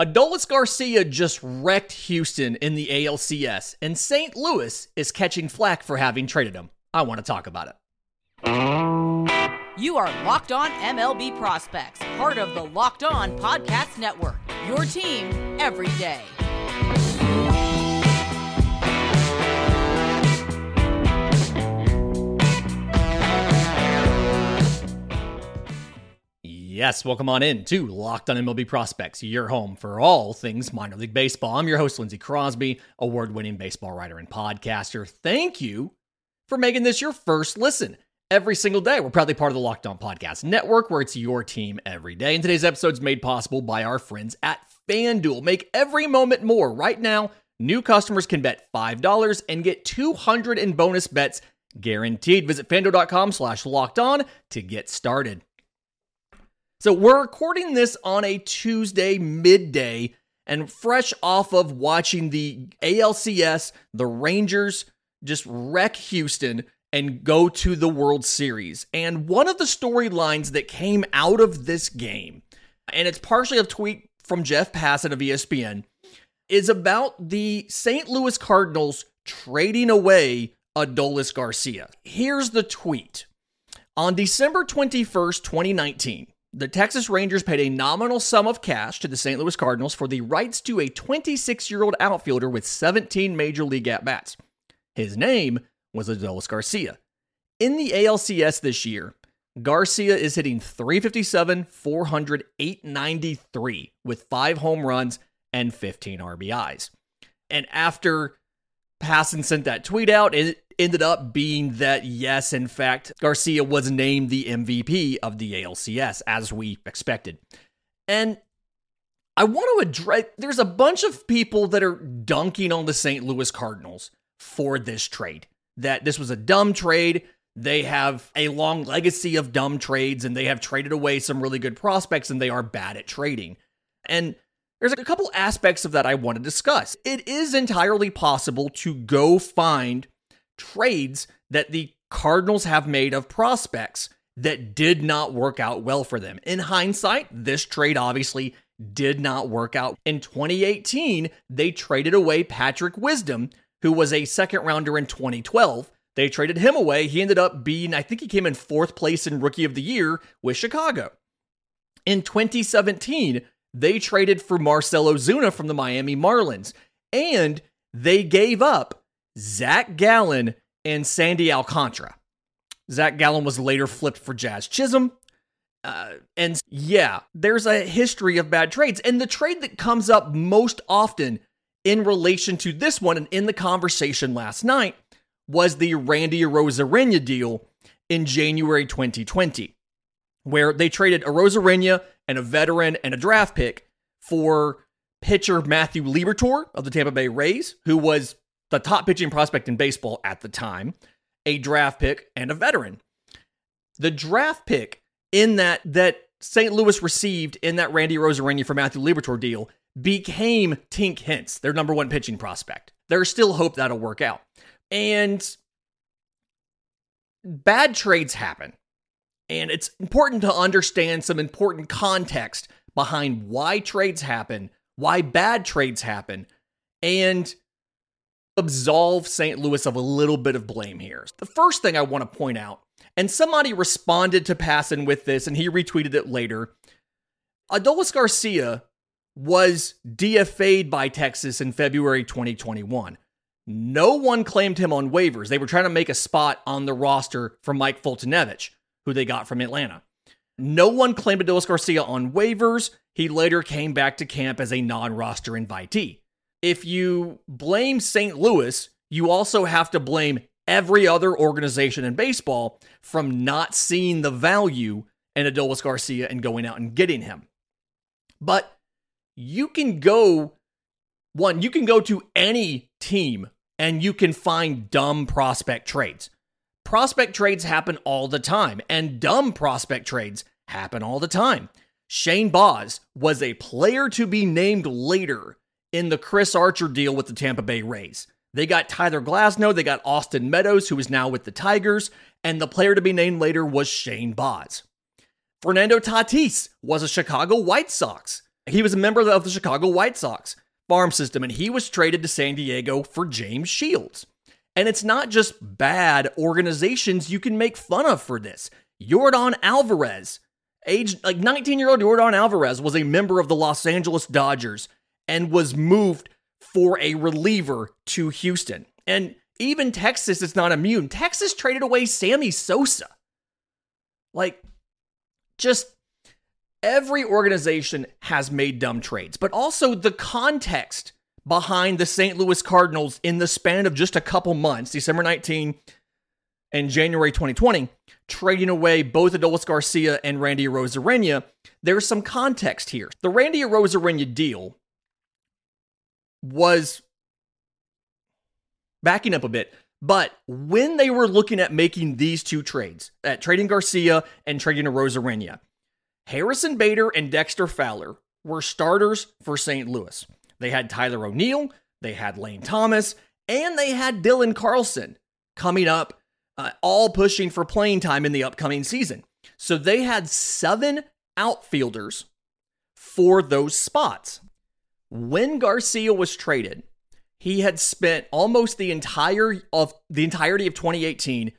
Adolis Garcia just wrecked Houston in the ALCS, and St. Louis is catching flack for having traded him. I want to talk about it. You are Locked On MLB Prospects, part of the Locked On Podcast Network. Your team every day. Yes, welcome on in to Locked on MLB Prospects, your home for all things minor league baseball. I'm your host, Lindsay Crosby, award winning baseball writer and podcaster. Thank you for making this your first listen every single day. We're proudly part of the Locked On Podcast Network, where it's your team every day. And today's episode is made possible by our friends at FanDuel. Make every moment more. Right now, new customers can bet $5 and get 200 in bonus bets guaranteed. Visit fanduel.com slash locked on to get started. So we're recording this on a Tuesday midday and fresh off of watching the ALCS, the Rangers just wreck Houston and go to the World Series. And one of the storylines that came out of this game, and it's partially a tweet from Jeff Passan of ESPN, is about the St. Louis Cardinals trading away Adolis Garcia. Here's the tweet. On December 21st, 2019, the Texas Rangers paid a nominal sum of cash to the St. Louis Cardinals for the rights to a 26 year old outfielder with 17 major league at bats. His name was Adolis Garcia. In the ALCS this year, Garcia is hitting 357, 400, 893 with five home runs and 15 RBIs. And after Passan sent that tweet out, it ended up being that, yes, in fact, Garcia was named the MVP of the ALCS, as we expected. And I want to address there's a bunch of people that are dunking on the St. Louis Cardinals for this trade. That this was a dumb trade. They have a long legacy of dumb trades and they have traded away some really good prospects and they are bad at trading. And there's a couple aspects of that I want to discuss. It is entirely possible to go find trades that the Cardinals have made of prospects that did not work out well for them. In hindsight, this trade obviously did not work out. In 2018, they traded away Patrick Wisdom, who was a second rounder in 2012. They traded him away. He ended up being, I think he came in fourth place in Rookie of the Year with Chicago. In 2017, they traded for Marcell Ozuna from the Miami Marlins, and they gave up Zach Gallen and Sandy Alcantara. Zach Gallen was later flipped for Jazz Chisholm. Uh, and yeah, there's a history of bad trades. And the trade that comes up most often in relation to this one and in the conversation last night was the Randy Arozarena deal in January 2020, where they traded Arozarena and a veteran and a draft pick for pitcher Matthew Liberatore of the Tampa Bay Rays, who was the top pitching prospect in baseball at the time, a draft pick, and a veteran. The draft pick in that that St. Louis received in that Randy Arozarena for Matthew Liberatore deal became Tink Hence, their number one pitching prospect. There's still hope that'll work out. And bad trades happen. And it's important to understand some important context behind why trades happen, why bad trades happen, and absolve St. Louis of a little bit of blame here. The first thing I want to point out, and somebody responded to Passan with this, and he retweeted it later. Adolis Garcia was DFA'd by Texas in February 2021. No one claimed him on waivers. They were trying to make a spot on the roster for Mike Foltynewicz, who they got from Atlanta. No one claimed Adolis Garcia on waivers. He later came back to camp as a non roster invitee. If you blame St. Louis, you also have to blame every other organization in baseball from not seeing the value in Adolis Garcia and going out and getting him. But you can go one, you can go to any team and you can find dumb prospect trades. Prospect trades happen all the time, and dumb prospect trades happen all the time. Shane Baz was a player to be named later in the Chris Archer deal with the Tampa Bay Rays. They got Tyler Glasnow, they got Austin Meadows, who is now with the Tigers, and the player to be named later was Shane Baz. Fernando Tatis was a Chicago White Sox He was a member of the Chicago White Sox farm system, and he was traded to San Diego for James Shields. And it's not just bad organizations you can make fun of for this. Yordan Alvarez, age like 19 year old Yordan Alvarez, was a member of the Los Angeles Dodgers and was moved for a reliever to Houston. And even Texas is not immune. Texas traded away Sammy Sosa. Like, just every organization has made dumb trades, but also the context behind the St. Louis Cardinals in the span of just a couple months, December 19 and January 2020, trading away both Adolis Garcia and Randy Arozarena, there's some context here. The Randy Arozarena deal was backing up a bit, but when they were looking at making these two trades, at trading Garcia and trading Arozarena, Harrison Bader and Dexter Fowler were starters for St. Louis. They had Tyler O'Neill, they had Lane Thomas, and they had Dylan Carlson coming up, uh, all pushing for playing time in the upcoming season. So they had seven outfielders for those spots. When Garcia was traded, he had spent almost the entire of the entirety of 2018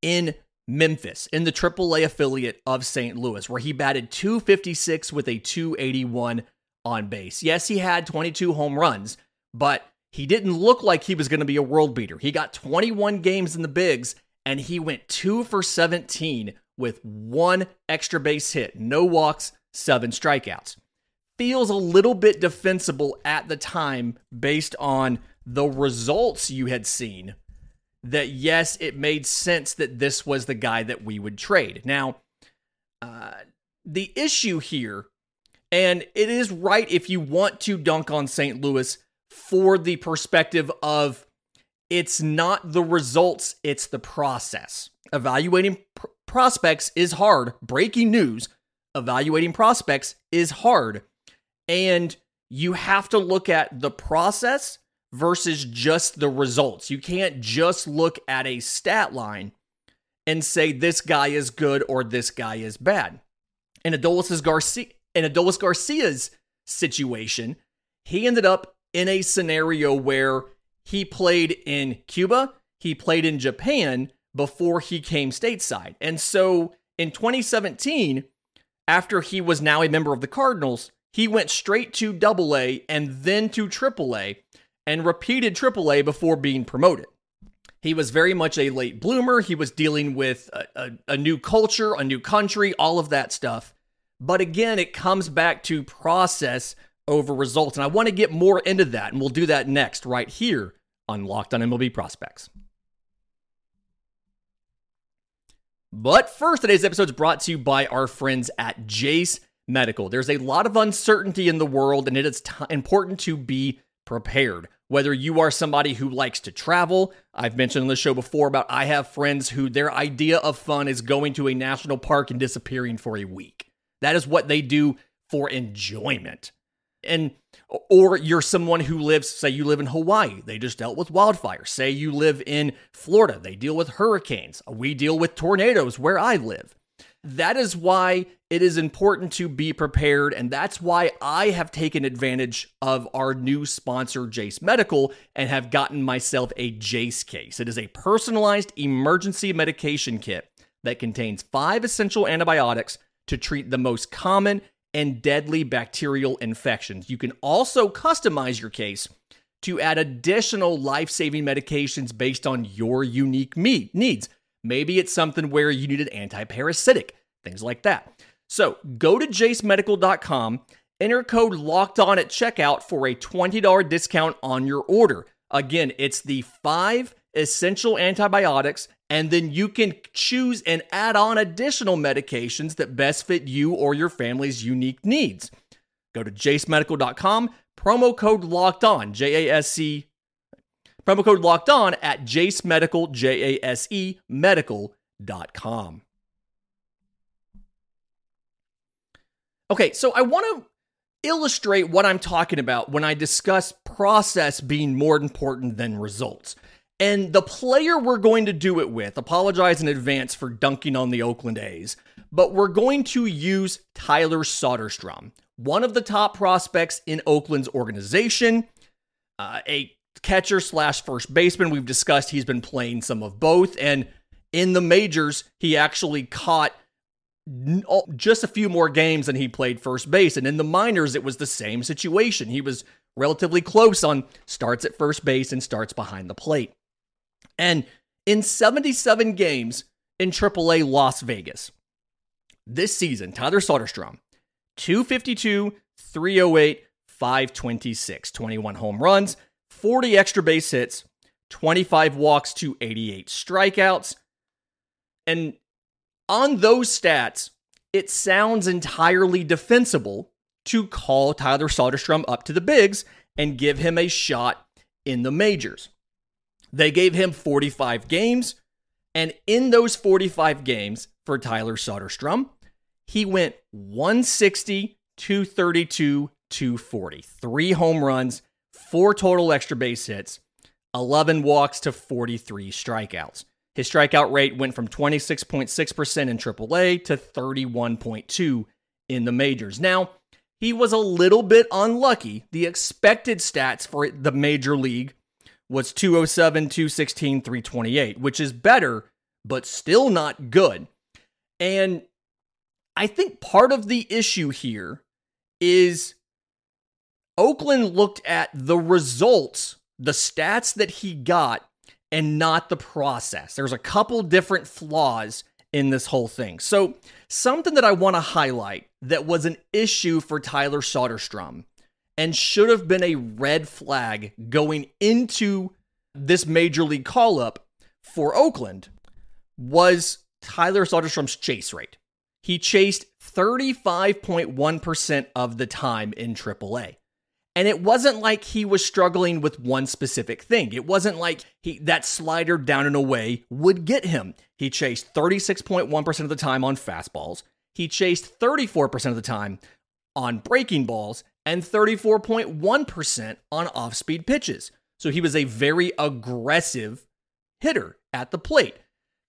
in Memphis in the AAA affiliate of St. Louis, where he batted 256 with a 281 on base. Yes, he had 22 home runs, but he didn't look like he was going to be a world beater. He got 21 games in the bigs and he went 2 for 17 with one extra base hit, no walks, seven strikeouts. Feels a little bit defensible at the time based on the results you had seen. That yes, it made sense that this was the guy that we would trade. Now, uh, the issue here and it is right if you want to dunk on St. Louis for the perspective of it's not the results, it's the process. Evaluating pr- prospects is hard. Breaking news evaluating prospects is hard. And you have to look at the process versus just the results. You can't just look at a stat line and say this guy is good or this guy is bad. And Adolis Garcia in Adolis Garcia's situation, he ended up in a scenario where he played in Cuba, he played in Japan before he came stateside. And so in 2017, after he was now a member of the Cardinals, he went straight to double A and then to triple A and repeated triple A before being promoted. He was very much a late bloomer. He was dealing with a, a, a new culture, a new country, all of that stuff. But again, it comes back to process over results. And I want to get more into that, and we'll do that next, right here on Locked on MLB Prospects. But first, today's episode is brought to you by our friends at Jase Medical. There's a lot of uncertainty in the world, and it is t- important to be prepared. Whether you are somebody who likes to travel, I've mentioned on the show before about I have friends who their idea of fun is going to a national park and disappearing for a week. That is what they do for enjoyment. And or you're someone who lives, say you live in Hawaii, they just dealt with wildfires. Say you live in Florida, they deal with hurricanes. We deal with tornadoes where I live. That is why it is important to be prepared. And that's why I have taken advantage of our new sponsor, Jase Medical, and have gotten myself a Jase case. It is a personalized emergency medication kit that contains five essential antibiotics to treat the most common and deadly bacterial infections. You can also customize your case to add additional life saving medications based on your unique needs. Maybe it's something where you need an anti-parasitic, things like that. So go to jasemedical.com, enter code locked on at checkout for a $20 discount on your order. Again, it's the five essential antibiotics and then you can choose and add on additional medications that best fit you or your family's unique needs. Go to jasemedical.com, promo code locked on, J A S C, promo code locked on at jasemedical, J A S E medical.com. Okay, so I want to illustrate what I'm talking about when I discuss process being more important than results. And the player we're going to do it with, apologize in advance for dunking on the Oakland A's, but we're going to use Tyler Soderstrom, one of the top prospects in Oakland's organization, uh, a catcher slash first baseman. We've discussed he's been playing some of both. And in the majors, he actually caught just a few more games than he played first base. And in the minors, it was the same situation. He was relatively close on starts at first base and starts behind the plate. And in 77 games in AAA Las Vegas this season, Tyler Soderstrom, 252, 308, 526, 21 home runs, 40 extra base hits, 25 walks to 88 strikeouts. And on those stats, it sounds entirely defensible to call Tyler Soderstrom up to the bigs and give him a shot in the majors. They gave him 45 games, and in those 45 games for Tyler Soderstrom, he went 160, 232, 240. Three home runs, four total extra base hits, 11 walks to 43 strikeouts. His strikeout rate went from 26.6% in AAA to 31.2 in the majors. Now, he was a little bit unlucky. The expected stats for the major league was 207, 216, 328, which is better, but still not good. And I think part of the issue here is Oakland looked at the results, the stats that he got, and not the process. There's a couple different flaws in this whole thing. So, something that I want to highlight that was an issue for Tyler Soderstrom and should have been a red flag going into this major league call up for Oakland was Tyler Soderstrom's chase rate. He chased 35.1% of the time in AAA. And it wasn't like he was struggling with one specific thing. It wasn't like he that slider down and away would get him. He chased 36.1% of the time on fastballs. He chased 34% of the time on breaking balls and 34.1% on off-speed pitches. So he was a very aggressive hitter at the plate,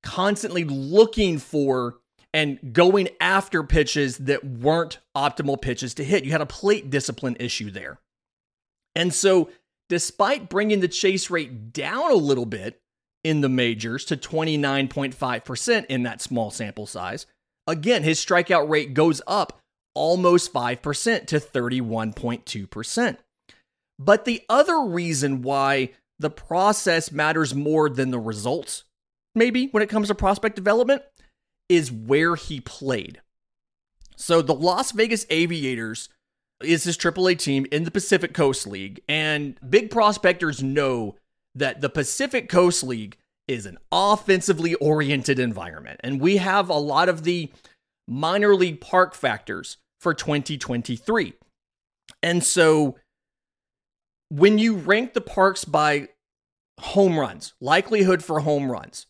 constantly looking for and going after pitches that weren't optimal pitches to hit. You had a plate discipline issue there. And so, despite bringing the chase rate down a little bit in the majors to 29.5% in that small sample size, again, his strikeout rate goes up almost 5% to 31.2%. But the other reason why the process matters more than the results, maybe when it comes to prospect development, is where he played. So the Las Vegas Aviators is his AAA team in the Pacific Coast League. And big prospectors know that the Pacific Coast League is an offensively oriented environment. And we have a lot of the minor league park factors for 2023. And so when you rank the parks by home runs, likelihood for home runs,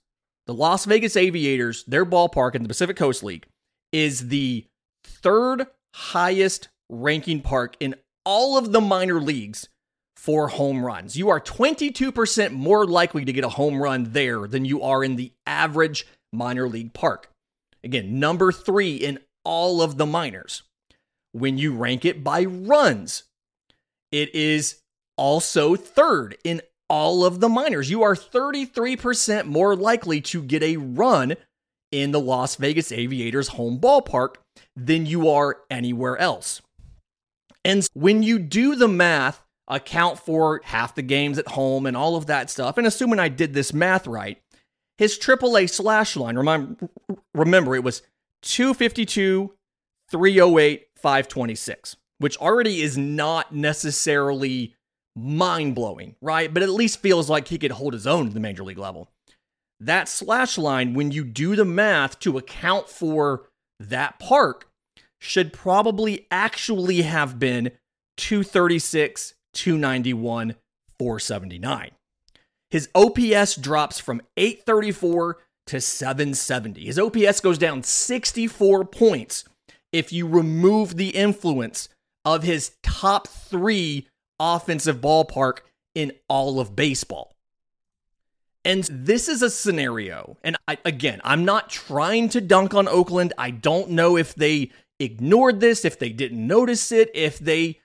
the Las Vegas Aviators, their ballpark in the Pacific Coast League, is the third highest ranking park in all of the minor leagues for home runs. You are 22% more likely to get a home run there than you are in the average minor league park. Again, number three in all of the minors. When you rank it by runs, it is also third in all of the minors. You are 33% more likely to get a run in the Las Vegas Aviators home ballpark than you are anywhere else. And when you do the math, account for half the games at home and all of that stuff, and assuming I did this math right, his AAA slash line, remember, remember it was 252, 308, 526, which already is not necessarily mind blowing, right? But at least feels like he could hold his own at the major league level. That slash line, when you do the math to account for that park, should probably actually have been 236, 291, 479. His OPS drops from 834 to 770. His OPS goes down 64 points if you remove the influence of his top three offensive ballpark in all of baseball. And this is a scenario. And I, again, I'm not trying to dunk on Oakland. I don't know if they ignored this, if they didn't notice it, if they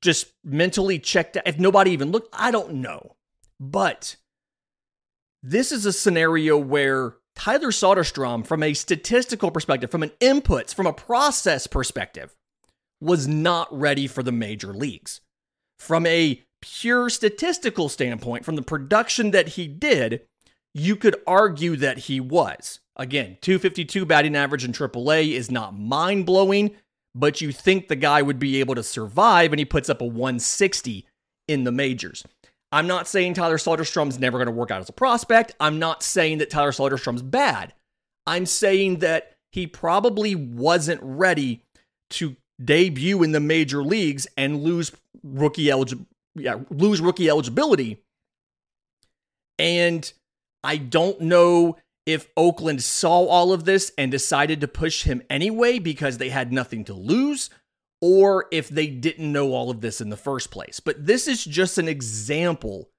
just mentally checked out, if nobody even looked. I don't know. But this is a scenario where Tyler Soderstrom, from a statistical perspective, from an inputs, from a process perspective, was not ready for the major leagues. From a pure statistical standpoint, from the production that he did, you could argue that he was. Again, 252 batting average in AAA is not mind blowing, but you think the guy would be able to survive, and he puts up a 160 in the majors. I'm not saying Tyler Soderstrom's never going to work out as a prospect. I'm not saying that Tyler Soderstrom's bad. I'm saying that he probably wasn't ready to debut in the major leagues and lose rookie. Yeah, lose rookie eligibility. And I don't know if Oakland saw all of this and decided to push him anyway because they had nothing to lose, or if they didn't know all of this in the first place. But this is just an example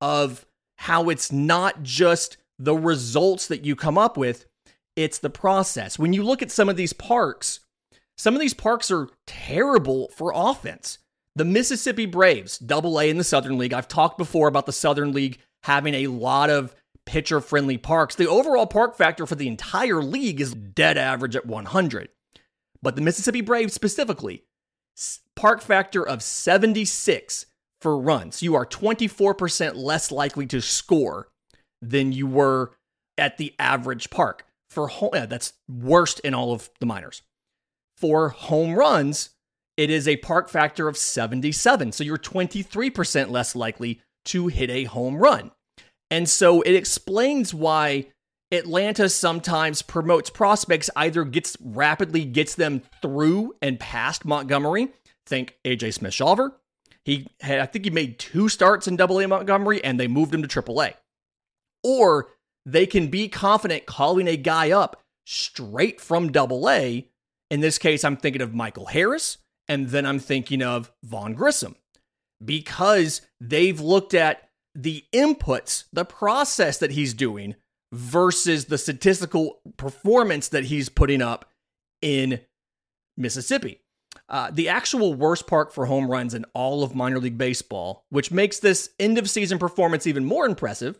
of how it's not just the results that you come up with, it's the process. When you look at some of these parks, some of these parks are terrible for offense. The Mississippi Braves, double A in the Southern League. I've talked before about the Southern League having a lot of pitcher friendly parks. The overall park factor for the entire league is dead average at 100. But the Mississippi Braves specifically, park factor of 76 for runs. You are 24% less likely to score than you were at the average park. For home, yeah, that's worst in all of the minors. For home runs, it is a park factor of 77. So you're 23% less likely to hit a home run. And so it explains why Atlanta sometimes promotes prospects, either gets rapidly gets them through and past Montgomery. Think AJ Smith Shawver. He had, I think he made two starts in double A Montgomery and they moved him to triple A. Or they can be confident calling a guy up straight from double A. In this case, I'm thinking of Michael Harris, and then I'm thinking of Vaughn Grissom because they've looked at the inputs, the process that he's doing versus the statistical performance that he's putting up in Mississippi. Uh, the actual worst park for home runs in all of minor league baseball, which makes this end of season performance even more impressive,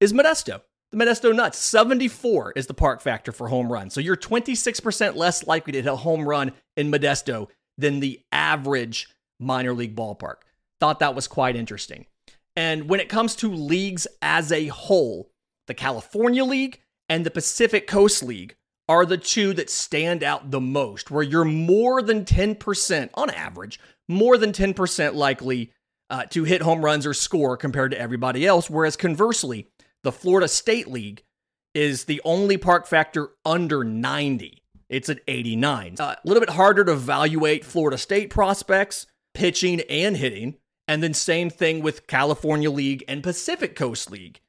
is Modesto. The Modesto Nuts, 74 is the park factor for home runs. So you're 26% less likely to hit a home run in Modesto than the average minor league ballpark. Thought that was quite interesting. And when it comes to leagues as a whole, the California League and the Pacific Coast League are the two that stand out the most, where you're more than 10%, on average, more than 10% likely uh, to hit home runs or score compared to everybody else. Whereas conversely, the Florida State League is the only park factor under 90. It's at 89. Uh, a little bit harder to evaluate Florida State prospects, pitching and hitting. And then same thing with California League and Pacific Coast League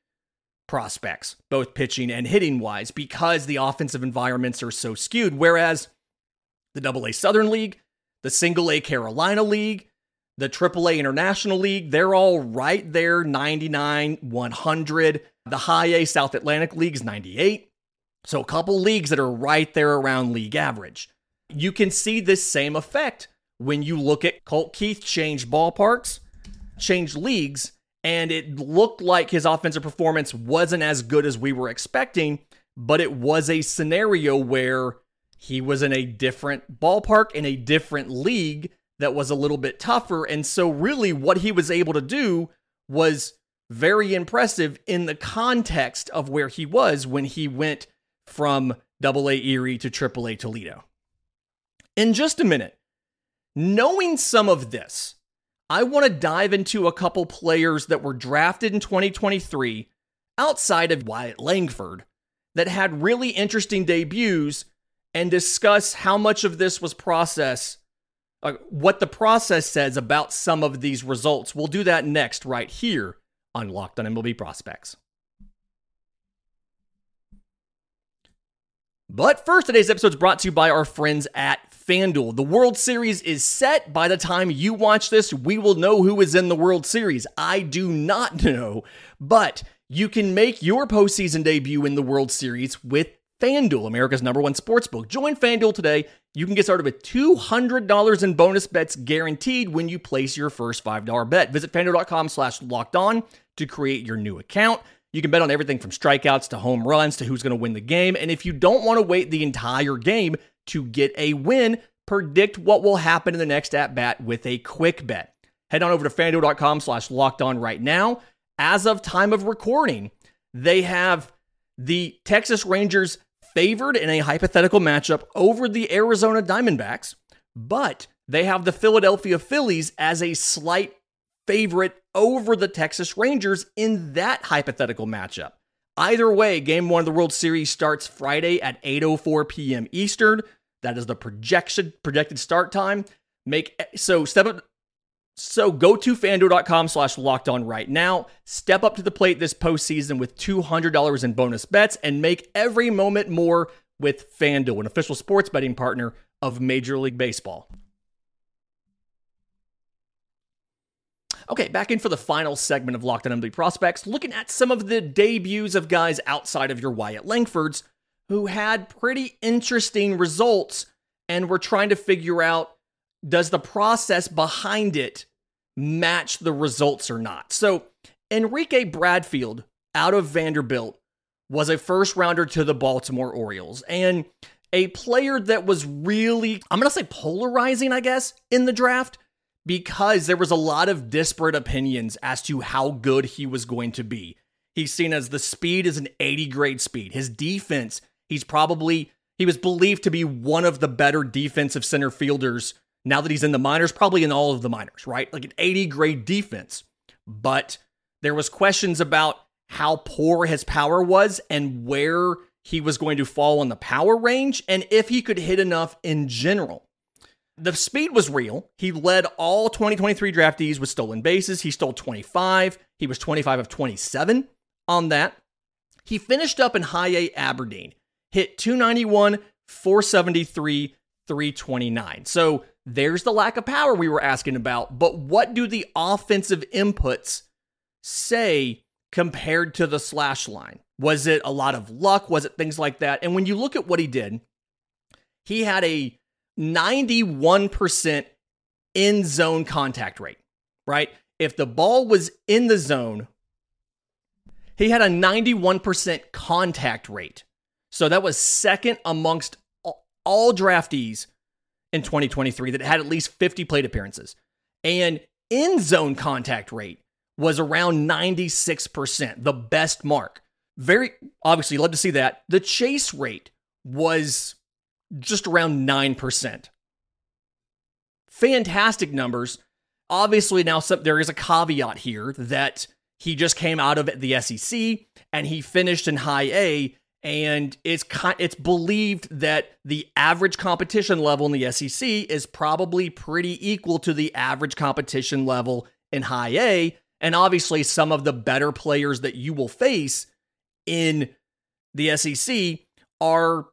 prospects, both pitching and hitting wise, because the offensive environments are so skewed. Whereas the Double A Southern League, the Single A Carolina League, the Triple A International League, they're all right there 99, 100. The High A South Atlantic League is 98. So a couple leagues that are right there around league average. You can see this same effect when you look at Colt Keith change ballparks, change leagues, and it looked like his offensive performance wasn't as good as we were expecting, but it was a scenario where he was in a different ballpark in a different league that was a little bit tougher. And so, really, what he was able to do was very impressive in the context of where he was when he went from Double A Erie to Triple A Toledo. In just a minute, knowing some of this, I want to dive into a couple players that were drafted in 2023 outside of Wyatt Langford that had really interesting debuts and discuss how much of this was process, uh, what the process says about some of these results. We'll do that next, right here on Locked on MLB Prospects. But first, today's episode is brought to you by our friends at FanDuel. The World Series is set. By the time you watch this, we will know who is in the World Series. I do not know, but you can make your postseason debut in the World Series with FanDuel, America's number one sportsbook. Join FanDuel today. You can get started with $200 in bonus bets guaranteed when you place your first $5 bet. Visit FanDuel.com slash locked on to create your new account. You can bet on everything from strikeouts to home runs to who's going to win the game. And if you don't want to wait the entire game to get a win, predict what will happen in the next at bat with a quick bet. Head on over to fanduel.com slash locked on right now. As of time of recording, they have the Texas Rangers favored in a hypothetical matchup over the Arizona Diamondbacks, but they have the Philadelphia Phillies as a slight favorite over the Texas Rangers in that hypothetical matchup. Either way, game one of the World Series starts Friday at 8:04 p.m. Eastern. That is the projection projected start time. Make so step up. So go to fanduel.com slash locked on right now. Step up to the plate this postseason with $200 in bonus bets and make every moment more with FanDuel, an official sports betting partner of Major League Baseball. Okay, back in for the final segment of Locked On MLB Prospects, looking at some of the debuts of guys outside of your Wyatt Langfords who had pretty interesting results and were trying to figure out does the process behind it match the results or not. So, Enrique Bradfield out of Vanderbilt was a first rounder to the Baltimore Orioles and a player that was really, I'm going to say polarizing, I guess, in the draft because there was a lot of disparate opinions as to how good he was going to be. He's seen as the speed is an 80 grade speed. His defense, he's probably he was believed to be one of the better defensive center fielders now that he's in the minors, probably in all of the minors, right? Like an 80 grade defense. But there was questions about how poor his power was and where he was going to fall on the power range and if he could hit enough in general. The speed was real. He led all 2023 draftees with stolen bases. He stole 25. He was 25 of 27 on that. He finished up in high A Aberdeen, hit 291, 473, 329. So there's the lack of power we were asking about. But what do the offensive inputs say compared to the slash line? Was it a lot of luck? Was it things like that? And when you look at what he did, he had a 91% in zone contact rate, right? If the ball was in the zone, he had a 91% contact rate. So that was second amongst all draftees in 2023 that had at least 50 plate appearances. And in zone contact rate was around 96%, the best mark. Very obviously, love to see that. The chase rate was just around 9%. Fantastic numbers. Obviously, now some, there is a caveat here that he just came out of the SEC and he finished in high A. And it's it's believed that the average competition level in the SEC is probably pretty equal to the average competition level in high A. And obviously, some of the better players that you will face in the SEC are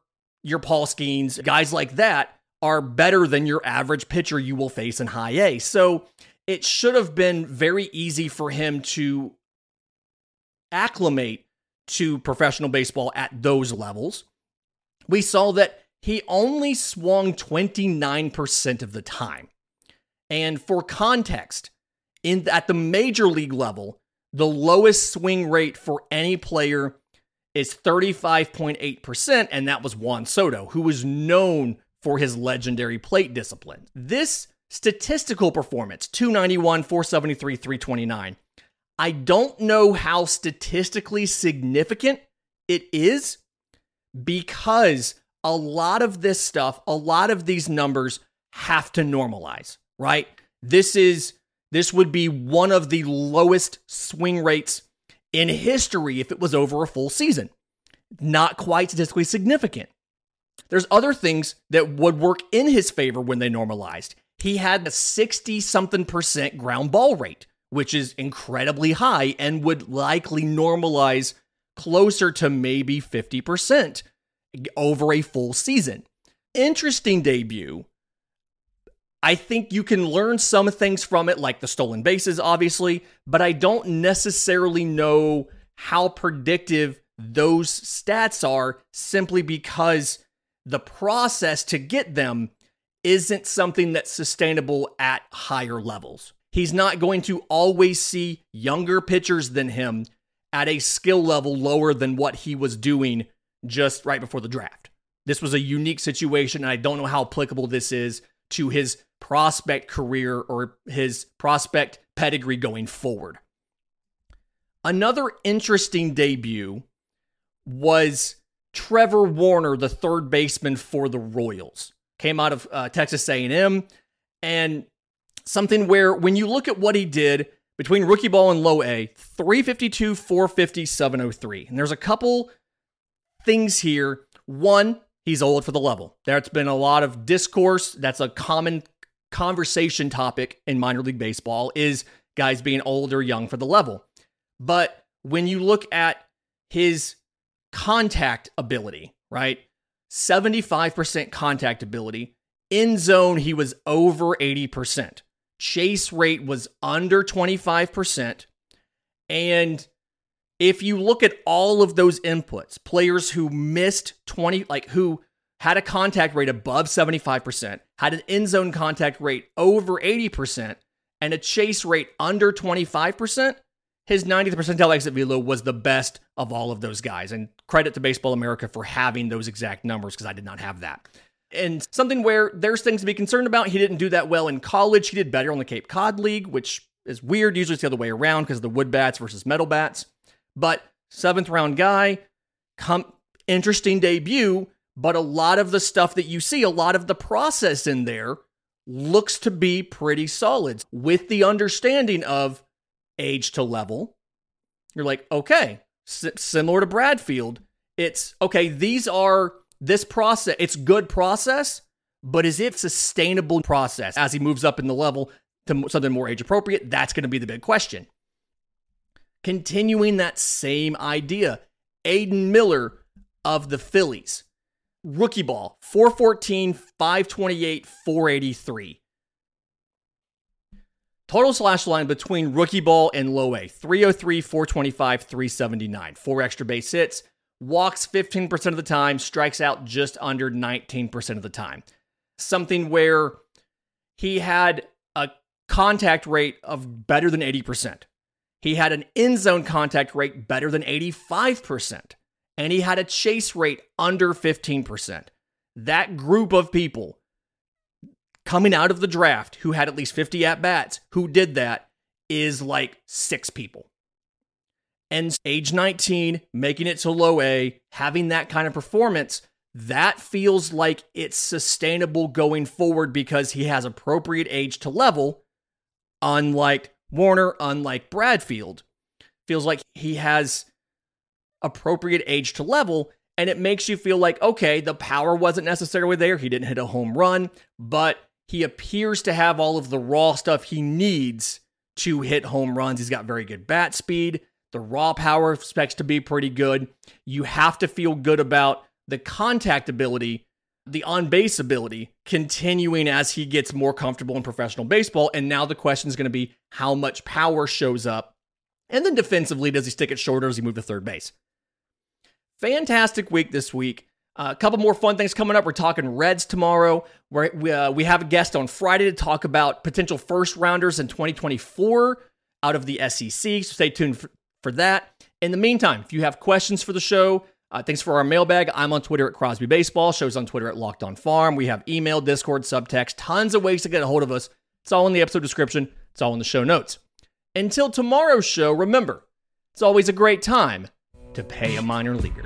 your Paul Skenes, guys like that are better than your average pitcher you will face in high A. So it should have been very easy for him to acclimate to professional baseball at those levels. We saw that he only swung 29% of the time. And for context, in at the major league level, the lowest swing rate for any player is 35.8%, and that was Juan Soto, who was known for his legendary plate discipline. This statistical performance 291, 473, 329. I don't know how statistically significant it is because a lot of this stuff, a lot of these numbers have to normalize, right? This is this would be one of the lowest swing rates in history if it was over a full season. Not quite statistically significant. There's other things that would work in his favor when they normalized. He had a 60 something percent ground ball rate, which is incredibly high and would likely normalize closer to maybe 50%. over a full season. Interesting debut. I think you can learn some things from it, like the stolen bases, obviously, but I don't necessarily know how predictive those stats are simply because the process to get them isn't something that's sustainable at higher levels. He's not going to always see younger pitchers than him at a skill level lower than what he was doing just right before the draft. This was a unique situation, and I don't know how applicable this is to his prospect career or his prospect pedigree going forward. Another interesting debut was Trevor Werner, the third baseman for the Royals. Came out of uh, Texas A&M and something where when you look at what he did between rookie ball and low A, 352, 450, 703. And there's a couple things here. One, he's old for the level. There's been a lot of discourse. That's a common conversation topic in minor league baseball is guys being old or young for the level. But when you look at his contact ability, right? 75% contact ability. In zone, he was over 80%. Chase rate was under 25%. And if you look at all of those inputs, players who missed 20, like who had a contact rate above 75%, had an in zone contact rate over 80%, and a chase rate under 25%, his 90th percentile exit velo was the best of all of those guys. And credit to Baseball America for having those exact numbers because I did not have that. And something where there's things to be concerned about. He didn't do that well in college. He did better on the Cape Cod League, which is weird. Usually it's the other way around because of the wood bats versus metal bats. But seventh round guy, come interesting debut. But a lot of the stuff that you see, a lot of the process in there looks to be pretty solid with the understanding of age to level. You're like, okay, S- similar to Bradfield, it's okay, these are this process, it's good process, but is it sustainable process as he moves up in the level to something more age appropriate? That's going to be the big question. Continuing that same idea, Aidan Miller of the Phillies, rookie ball, 414, 528, 483. Total slash line between rookie ball and low A 303, 425, 379. Four extra base hits, walks 15% of the time, strikes out just under 19% of the time. Something where he had a contact rate of better than 80%. He had an in zone contact rate better than 85%. And he had a chase rate under 15%. That group of people coming out of the draft who had at least 50 at bats who did that is like six people. And age 19, making it to low A, having that kind of performance, that feels like it's sustainable going forward because he has appropriate age to level, unlike Werner, unlike Bradfield. Feels like he has appropriate age to level, and it makes you feel like, okay, the power wasn't necessarily there. He didn't hit a home run, but he appears to have all of the raw stuff he needs to hit home runs. He's got very good bat speed. The raw power expects to be pretty good. You have to feel good about the contact ability, the on base ability continuing as he gets more comfortable in professional baseball. And now the question is going to be how much power shows up. And then defensively, does he stick it shorter? Does he move to third base? Fantastic week this week. Uh, a couple more fun things coming up. We're talking Reds tomorrow. We're, we uh, we have a guest on Friday to talk about potential first rounders in 2024 out of the SEC. So stay tuned for, for that. In the meantime, if you have questions for the show, uh, thanks for our mailbag. I'm on Twitter at Crosby Baseball. Shows on Twitter at Locked On Farm. We have email, Discord, subtext, tons of ways to get a hold of us. It's all in the episode description. It's all in the show notes. Until tomorrow's show, remember, it's always a great time to pay a minor leaguer.